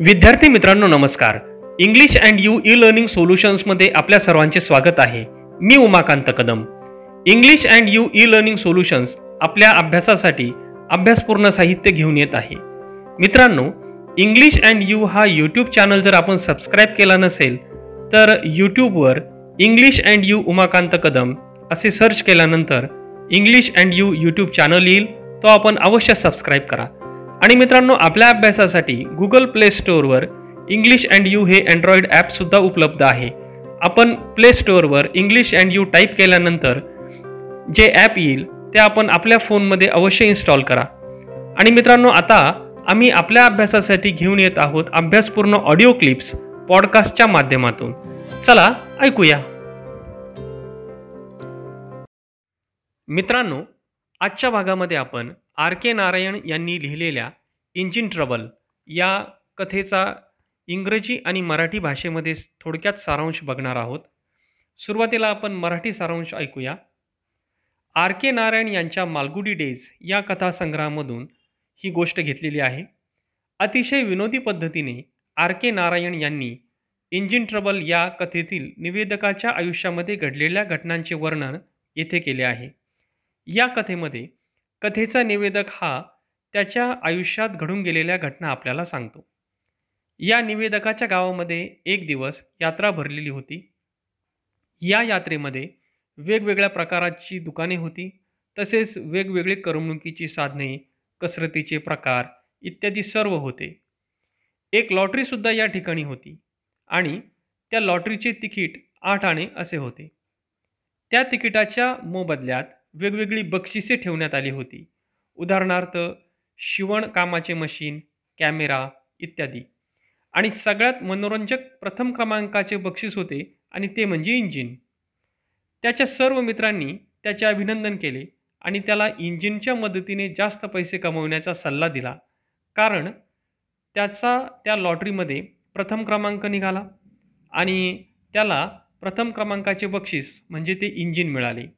विद्यार्थी मित्रांनो नमस्कार. English and you E learning सोल्युशन्समध्ये आपल्या सर्वांचे स्वागत आहे. मी Umakant Kadam. English and you E learning solutions आपल्या अभ्यासासाठी अभ्यासपूर्ण साहित्य घेऊन येत आहे. मित्रांनो इंग्लिश अँड यू हा यूट्यूब चॅनल जर आपण सबस्क्राईब केला नसेल तर यूट्यूबवर English and you Umakant Kadam असे सर्च केल्यानंतर English and you YouTube channel येईल तो आपण अवश्य सबस्क्राईब करा. आणि मित्रांनो आपल्या अभ्यासासाठी गुगल प्ले स्टोअरवर इंग्लिश अँड यू हे अँड्रॉइड ॲपसुद्धा उपलब्ध आहे. आपण प्ले स्टोअरवर इंग्लिश अँड यू टाईप केल्यानंतर जे ॲप येईल ते आपण आपल्या फोनमध्ये अवश्य इन्स्टॉल करा. आणि मित्रांनो आता आम्ही आपल्या अभ्यासासाठी घेऊन येत आहोत अभ्यासपूर्ण ऑडिओ क्लिप्स पॉडकास्टच्या माध्यमातून. चला ऐकूया. मित्रांनो आजच्या भागामध्ये आपण आर के नारायण यांनी लिहिलेल्या इंजिन ट्रबल या कथेचा इंग्रजी आणि मराठी भाषेमध्ये थोडक्यात सारांश बघणार आहोत. सुरुवातीला आपण मराठी सारांश ऐकूया. आर के नारायण यांच्या मालगुडी डेज या कथासंग्रहामधून ही गोष्ट घेतलेली आहे. अतिशय विनोदी पद्धतीने आर के नारायण यांनी इंजिन ट्रबल या कथेतील निवेदकाच्या आयुष्यामध्ये घडलेल्या घटनांचे वर्णन येथे केले आहे. या कथेमध्ये कथेचा निवेदक हा त्याच्या आयुष्यात घडून गेलेल्या घटना आपल्याला सांगतो. या निवेदकाच्या गावामध्ये एक दिवस यात्रा भरलेली होती. या यात्रेमध्ये वेगवेगळ्या प्रकाराची दुकाने होती. तसेच वेगवेगळी करमणुकीची साधने कसरतीचे प्रकार इत्यादी सर्व होते. एक लॉटरीसुद्धा या ठिकाणी होती आणि त्या लॉटरीचे तिकीट आठ आणे असे होते. त्या तिकिटाच्या मोबदल्यात वेगवेगळी बक्षिसे ठेवण्यात आली होती. उदाहरणार्थ शिवणकामाचे मशीन कॅमेरा इत्यादी. आणि सगळ्यात मनोरंजक प्रथम क्रमांकाचे बक्षीस होते आणि ते म्हणजे इंजिन. त्याच्या सर्व मित्रांनी त्याचे अभिनंदन केले आणि त्याला इंजिनच्या मदतीने जास्त पैसे कमवण्याचा सल्ला दिला. कारण त्याचा त्या लॉटरीमध्ये प्रथम क्रमांक निघाला आणि त्याला प्रथम क्रमांकाचे बक्षीस म्हणजे ते इंजिन मिळाले.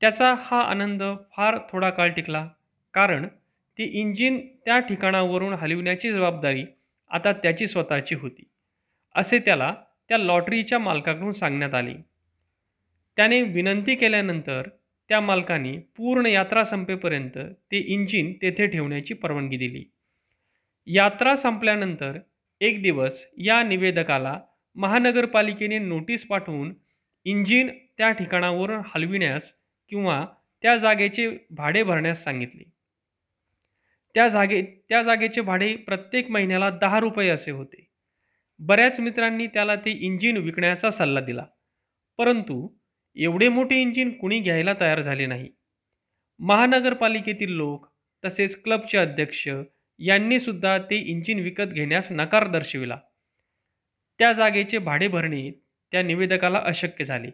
त्याचा हा आनंद फार थोडा काळ टिकला. कारण ते इंजिन त्या ठिकाणावरून हलविण्याची जबाबदारी आता त्याची स्वतःची होती. असे त्याला त्या लॉटरीच्या मालकाकडून सांगण्यात आले. त्याने विनंती केल्यानंतर त्या मालकाने पूर्ण यात्रा संपेपर्यंत ते इंजिन तेथे ठेवण्याची परवानगी दिली. यात्रा संपल्यानंतर एक दिवस या निवेदकाला महानगरपालिकेने नोटीस पाठवून इंजिन त्या ठिकाणावरून हलविण्यास किंवा त्या जागेचे भाडे भरण्यास सांगितले. त्या जागे त्या जागेचे भाडे प्रत्येक महिन्याला दहा रुपये असे होते. बऱ्याच मित्रांनी त्याला ते इंजिन विकण्याचा सल्ला दिला. परंतु एवढे मोठे इंजिन कुणी घ्यायला तयार झाले नाही. महानगरपालिकेतील लोक तसेच क्लबचे अध्यक्ष यांनी सुद्धा ते इंजिन विकत घेण्यास नकार दर्शविला. त्या जागेचे भाडे भरणे त्या निवेदकाला अशक्य झाले.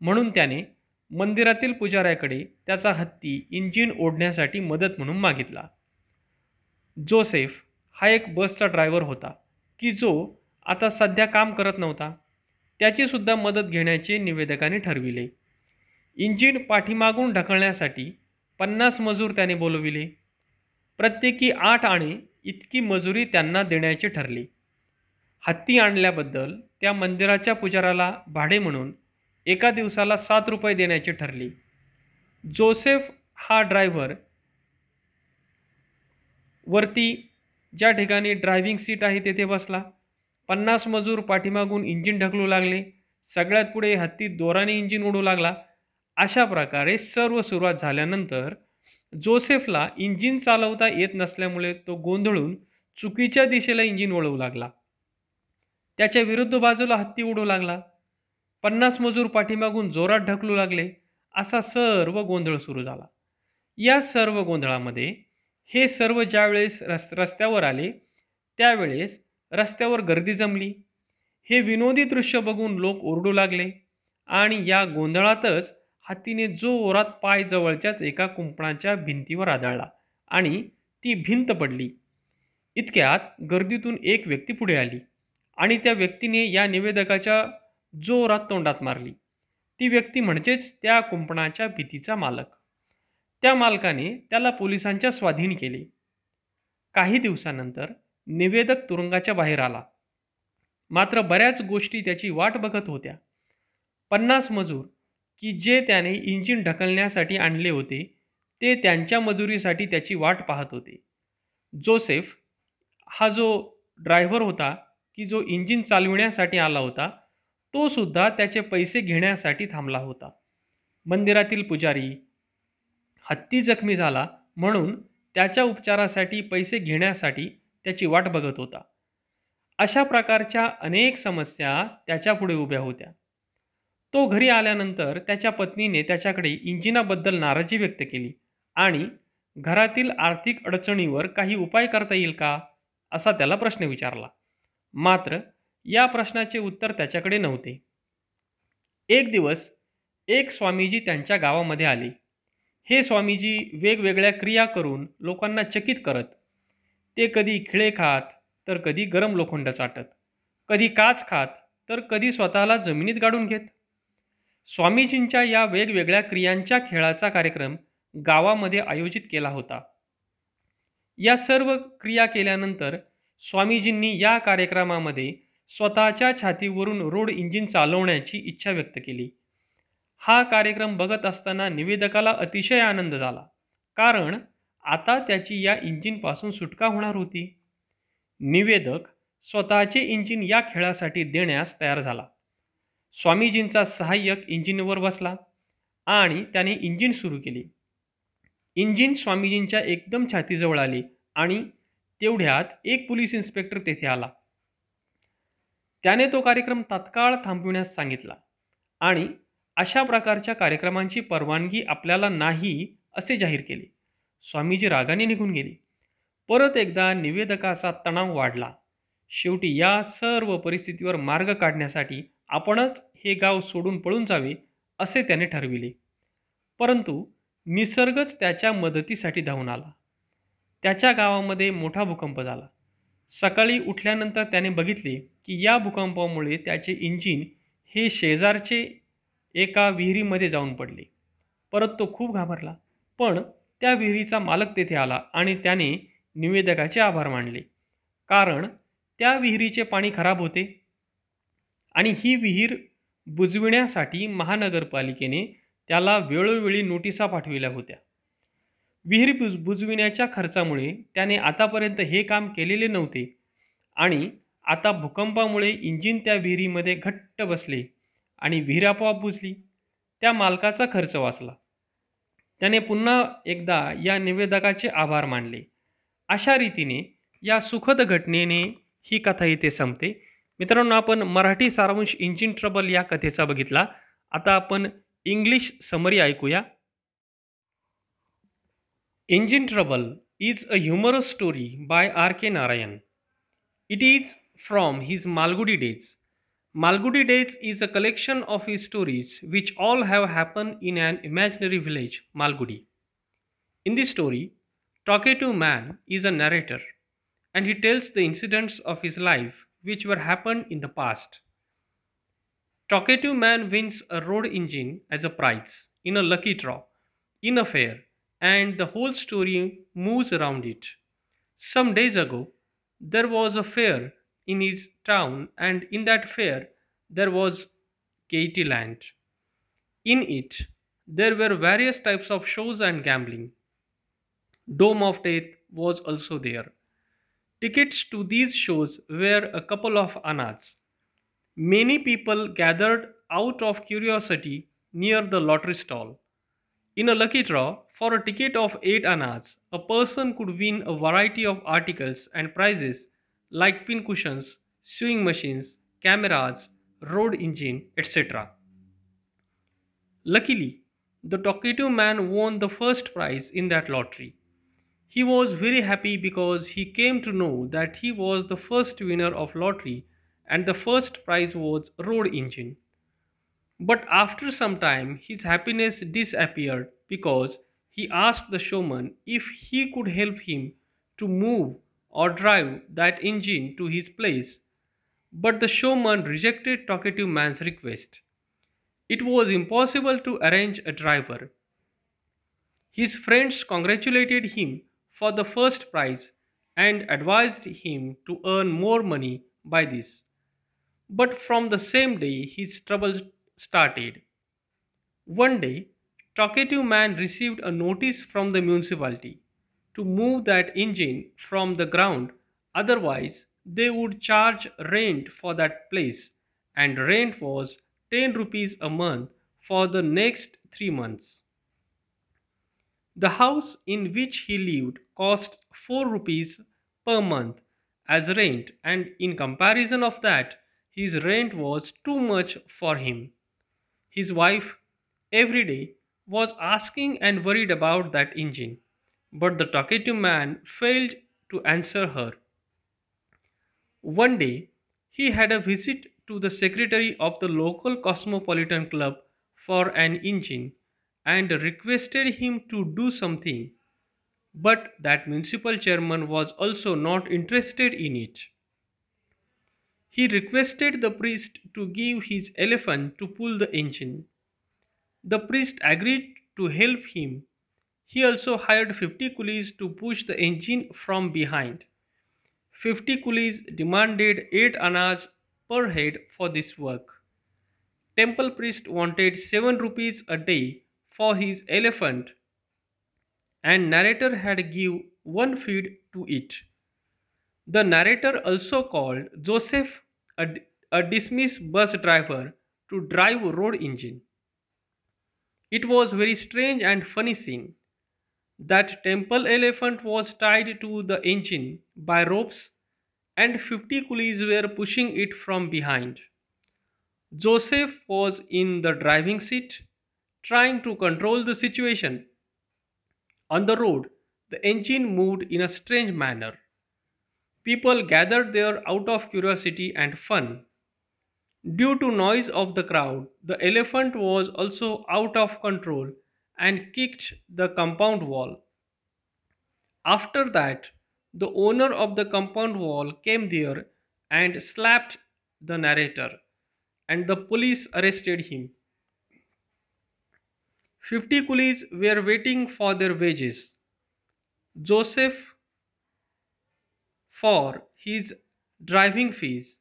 म्हणून त्याने मंदिरातील पुजाऱ्याकडे त्याचा हत्ती इंजिन ओढण्यासाठी मदत म्हणून मागितला. जोसेफ हा एक बसचा ड्रायव्हर होता की जो आता सध्या काम करत नव्हता. त्याचीसुद्धा मदत घेण्याचे निवेदकाने ठरविले. इंजिन पाठीमागून ढकलण्यासाठी पन्नास मजूर त्याने बोलविले. प्रत्येकी आठ आणे इतकी मजुरी त्यांना देण्याचे ठरले. हत्ती आणल्याबद्दल त्या मंदिराच्या पुजाराला भाडे म्हणून एका दिवसाला सात रुपये देण्याची ठरली. जोसेफ हा ड्रायव्हर वरती ज्या ठिकाणी ड्रायव्हिंग सीट आहे तेथे बसला. पन्नास मजूर पाठीमागून इंजिन ढकलू लागले. सगळ्यात पुढे हत्ती दोराने इंजिन उडू लागला. अशा प्रकारे सर्व सुरुवात झाल्यानंतर जोसेफला इंजिन चालवता येत नसल्यामुळे तो गोंधळून चुकीच्या दिशेला इंजिन वळवू लागला. त्याच्या विरुद्ध बाजूला हत्ती उडू लागला. पन्नास मजूर पाठीमागून जोरात ढकलू लागले असा सर्व गोंधळ सुरू झाला. या सर्व गोंधळामध्ये हे सर्व ज्यावेळेस रस रस्त्यावर आले त्यावेळेस रस्त्यावर गर्दी जमली. हे विनोदी दृश्य बघून लोक ओरडू लागले आणि या गोंधळातच हत्तीने जोरात पाय जवळच्याच एका कुंपणाच्या भिंतीवर आदळला आणि ती भिंत पडली. इतक्यात गर्दीतून एक व्यक्ती पुढे आली आणि त्या व्यक्तीने या निवेदकाच्या जोरात तोंडात मारली. ती व्यक्ती म्हणजेच त्या कुंपणाच्या भीतीचा मालक. त्या मालकाने त्याला पोलिसांच्या स्वाधीन केले. काही दिवसानंतर निवेदक तुरुंगाच्या बाहेर आला. मात्र बऱ्याच गोष्टी त्याची वाट बघत होत्या. पन्नास मजूर की जे त्याने इंजिन ढकलण्यासाठी आणले होते ते त्यांच्या मजुरीसाठी त्याची वाट पाहत होते. जोसेफ हा जो ड्रायव्हर होता की जो इंजिन चालविण्यासाठी आला होता तो सुद्धा त्याचे पैसे घेण्यासाठी थांबला होता. मंदिरातील पुजारी हत्ती जखमी झाला म्हणून त्याच्या उपचारासाठी पैसे घेण्यासाठी त्याची वाट बघत होता. अशा प्रकारच्या अनेक समस्या त्याच्यापुढे उभ्या होत्या. तो घरी आल्यानंतर त्याच्या पत्नीने त्याच्याकडे इंजिनाबद्दल नाराजी व्यक्त केली आणि घरातील आर्थिक अडचणीवर काही उपाय करता येईल का असा त्याला प्रश्न विचारला. मात्र या प्रश्नाचे उत्तर त्याच्याकडे नव्हते. एक दिवस एक स्वामीजी त्यांच्या गावामध्ये आले. हे स्वामीजी वेगवेगळ्या क्रिया करून लोकांना चकित करत ते कधी खिळे खात तर कधी गरम लोखंड चाटत कधी काच खात तर कधी स्वतःला जमिनीत गाडून घेत. स्वामीजींच्या या वेगवेगळ्या क्रियांच्या खेळाचा कार्यक्रम गावामध्ये आयोजित केला होता. या सर्व क्रिया केल्यानंतर स्वामीजींनी या कार्यक्रमामध्ये स्वतःच्या छातीवरून रोड इंजिन चालवण्याची इच्छा व्यक्त केली. हा कार्यक्रम बघत असताना निवेदकाला अतिशय आनंद झाला. कारण आता त्याची या इंजिनपासून सुटका होणार होती. निवेदक स्वतःचे इंजिन या खेळासाठी देण्यास तयार झाला. स्वामीजींचा सहाय्यक इंजिनवर बसला आणि त्याने इंजिन सुरू केली. इंजिन स्वामीजींच्या एकदम छातीजवळ आली आणि तेवढ्यात एक पोलीस इन्स्पेक्टर तेथे आला. त्याने तो कार्यक्रम तात्काळ थांबविण्यास सांगितला. आणि अशा प्रकारच्या कार्यक्रमांची परवानगी आपल्याला नाही असे जाहीर केले. स्वामीजी रागाने निघून गेले. परत एकदा निवेदकाचा तणाव वाढला. शेवटी या सर्व परिस्थितीवर मार्ग काढण्यासाठी आपणच हे गाव सोडून पळून जावे असे त्याने ठरविले. परंतु निसर्गच त्याच्या मदतीसाठी धावून आला. त्याच्या गावामध्ये मोठा भूकंप झाला. सकाळी उठल्यानंतर त्याने बघितले की या भूकंपामुळे त्याचे इंजिन हे शेजारचे एका विहिरीमध्ये जाऊन पडले. परत तो खूप घाबरला. पण त्या विहिरीचा मालक तेथे आला आणि त्याने निवेदकाचे आभार मानले. कारण त्या विहिरीचे पाणी खराब होते आणि ही विहीर बुजविण्यासाठी महानगरपालिकेने त्याला वेळोवेळी नोटिसा पाठविल्या होत्या. विहीर बुज बुजविण्याच्या खर्चामुळे त्याने आतापर्यंत हे काम केलेले नव्हते आणि आता भूकंपामुळे इंजिन त्या विहिरीमध्ये घट्ट बसले आणि विहीर आपोआप बुजली. त्या मालकाचा खर्च वाचला. त्याने पुन्हा एकदा या निवेदकाचे आभार मानले. अशा रीतीने या सुखद घटनेने ही कथा इथे संपते. मित्रांनो आपण मराठी सारांश इंजिन ट्रबल या कथेचा बघितला. आता आपण इंग्लिश समरी ऐकूया. Engine trouble is a humorous story by R K Narayan. It is from his Malgudi days. Malgudi days is a collection of his stories which all have happened in an imaginary village, Malgudi. In this story, talkative man is a narrator and he tells the incidents of his life which were happened in the past. Talkative man wins a road engine as a prize in a lucky draw, in a fair, and the whole story moves around it. Some days ago, there was a fair in his town and in that fair there was Gaiety Land. In it there were various types of shows and gambling. Dome of Death was also there. Tickets to these shows were a couple of annas. Many people gathered out of curiosity near the lottery stall. In a lucky draw, for a ticket of 8 annas, a person could win a variety of articles and prizes like pin cushions, sewing machines, cameras, road engine, etc. Luckily, the talkative man won the first prize in that lottery. He was very happy because he came to know that he was the first winner of lottery and the first prize was road engine. But after some time his happiness disappeared because he asked the showman if he could help him to move or drive that engine to his place. But the showman rejected talkative man's request. It was impossible to arrange a driver. His friends congratulated him for the first prize and advised him to earn more money by this. But from the same day, his troubles started. One day, talkative man received a notice from the municipality to move that engine from the ground, otherwise, they would charge rent for that place, and rent was 10 rupees a month for the next three months. The house in which he lived cost 4 rupees per month as rent, and in comparison of that, his rent was too much for him. His wife every day was asking and worried about that engine, but the talkative man failed to answer her. One day, he had a visit to the secretary of the local cosmopolitan club for an engine and requested him to do something, but that municipal chairman was also not interested in it. He requested the priest to give his elephant to pull the engine. The priest agreed to help him. He also hired 50 coolies to push the engine from behind. 50 coolies demanded 8 annas per head for this work. Temple priest wanted 7 rupees a day for his elephant and narrator had give one feed to it. The narrator also called Joseph, a, a dismissed bus driver, to drive road engine. It was very strange and funny scene. That temple elephant was tied to the engine by ropes and 50 coolies were pushing it from behind. Joseph was in the driving seat, trying to control the situation. On the road, the engine moved in a strange manner. People gathered there out of curiosity and fun. Due to noise of the crowd, the elephant was also out of control and kicked the compound wall. After that, the owner of the compound wall came there and slapped the narrator, and the police arrested him. Fifty coolies were waiting for their wages. Joseph for his driving fees,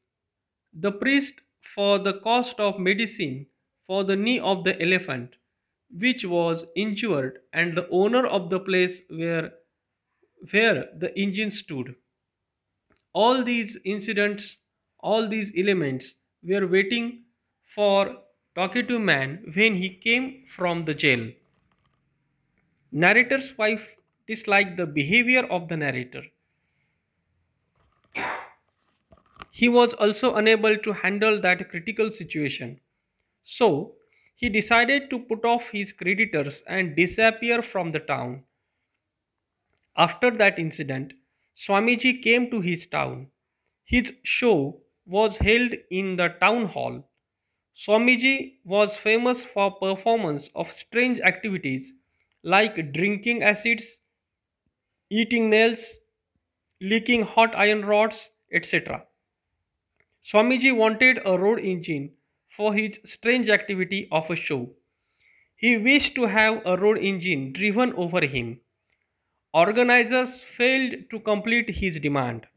the priest for the cost of medicine for the knee of the elephant, which was injured, and the owner of the place where, where the engine stood. All these incidents, all these elements were waiting for talkative man when he came from the jail. Narrator's wife disliked the behavior of the narrator. He was also unable to handle that critical situation. So, he decided to put off his creditors and disappear from the town. After that incident, Swamiji came to his town. His show was held in the town hall. Swamiji was famous for performance of strange activities like drinking acids, eating nails, licking hot iron rods, etc. Swamiji wanted a road engine for his strange activity of a show. He wished to have a road engine driven over him. Organizers failed to complete his demand.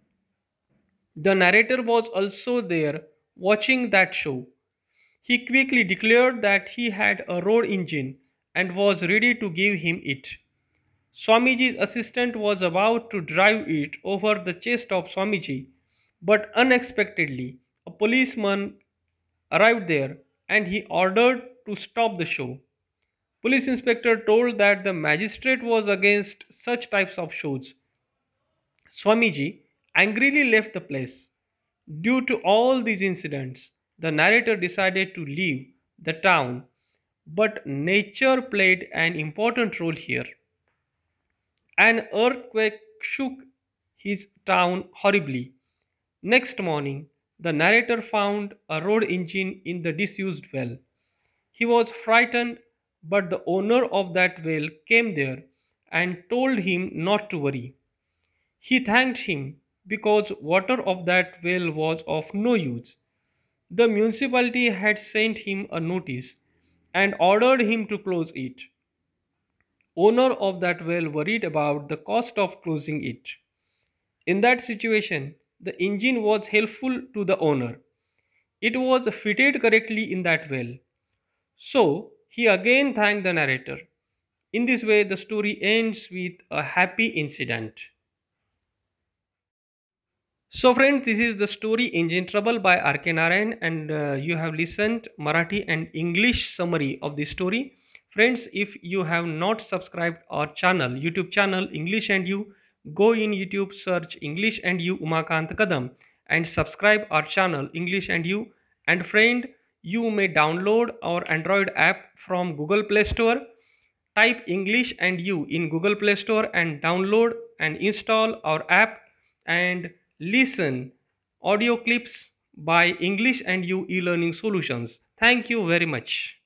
The narrator was also there watching that show. He quickly declared that he had a road engine and was ready to give him it. Swamiji's assistant was about to drive it over the chest of Swamiji, but unexpectedly, a policeman arrived there and he ordered to stop the show. Police inspector told that the magistrate was against such types of shows. Swamiji angrily left the place. Due to all these incidents, the narrator decided to leave the town, but nature played an important role here. An earthquake shook his town horribly. Next morning, the narrator found a road engine in the disused well. He was frightened, but the owner of that well came there and told him not to worry. He thanked him because water of that well was of no use. The municipality had sent him a notice and ordered him to close it. Owner of that well worried about the cost of closing it. In that situation, the engine was helpful to the owner. It was fitted correctly in that well. So he again thanked the narrator. In this way, the story ends with a happy incident. So, friends, this is the story Engine Trouble by R.K. Narayan, and uh, you have listened Marathi and English summary of the story. Friends, if you have not subscribed our channel, YouTube channel English and You, go in YouTube, search English and You Umakant Kadam, and subscribe our channel English and You. And friend, you may download our Android app from Google Play Store. Type English and You in Google Play Store and download and install our app and listen audio clips by English and You e-learning solutions. Thank you very much.